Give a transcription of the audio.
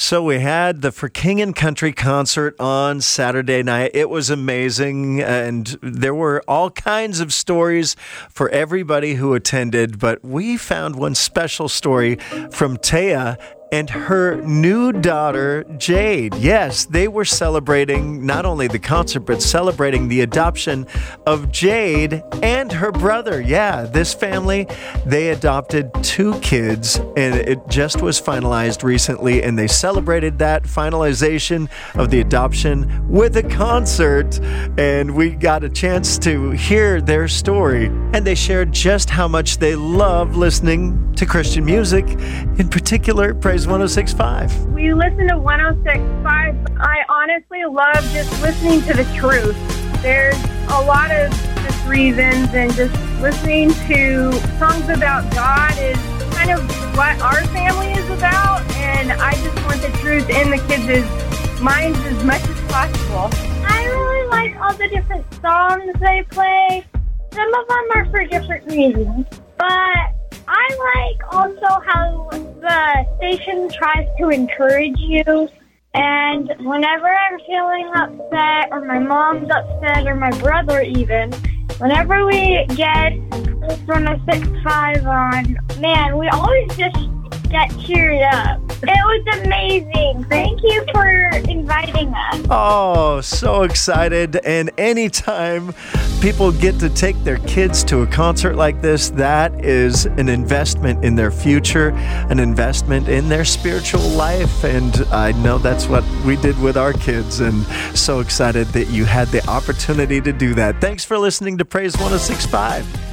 So we had the For King and Country concert on Saturday night. It was amazing, and there were all kinds of stories for everybody who attended. But we found one special story from Taya and her new daughter, Jade. Yes, they were celebrating not only the concert, but celebrating the adoption of Jade and her brother. Yeah, this family, they adopted two kids, and it just was finalized recently, and they celebrated that finalization of the adoption with a concert. And we got a chance to hear their story, and they shared just how much they love listening to Christian music, in particular, praise 1065. We listen to 1065. I honestly love just listening to the truth. There's a lot of just reasons, and just listening to songs about God is kind of what our family is about. And I just want the truth in the kids' minds as much as possible. I really like all the different songs they play. Some of them are for different reasons, but I like also how the station tries to encourage you. And whenever I'm feeling upset, or my mom's upset, or my brother even, whenever we get from a six five on, man, we always just get cheered up. It was amazing. Thank you for inviting. Oh, so excited. And anytime people get to take their kids to a concert like this, that is an investment in their future, an investment in their spiritual life. And I know that's what we did with our kids. And so excited that you had the opportunity to do that. Thanks for listening to Praise 1065.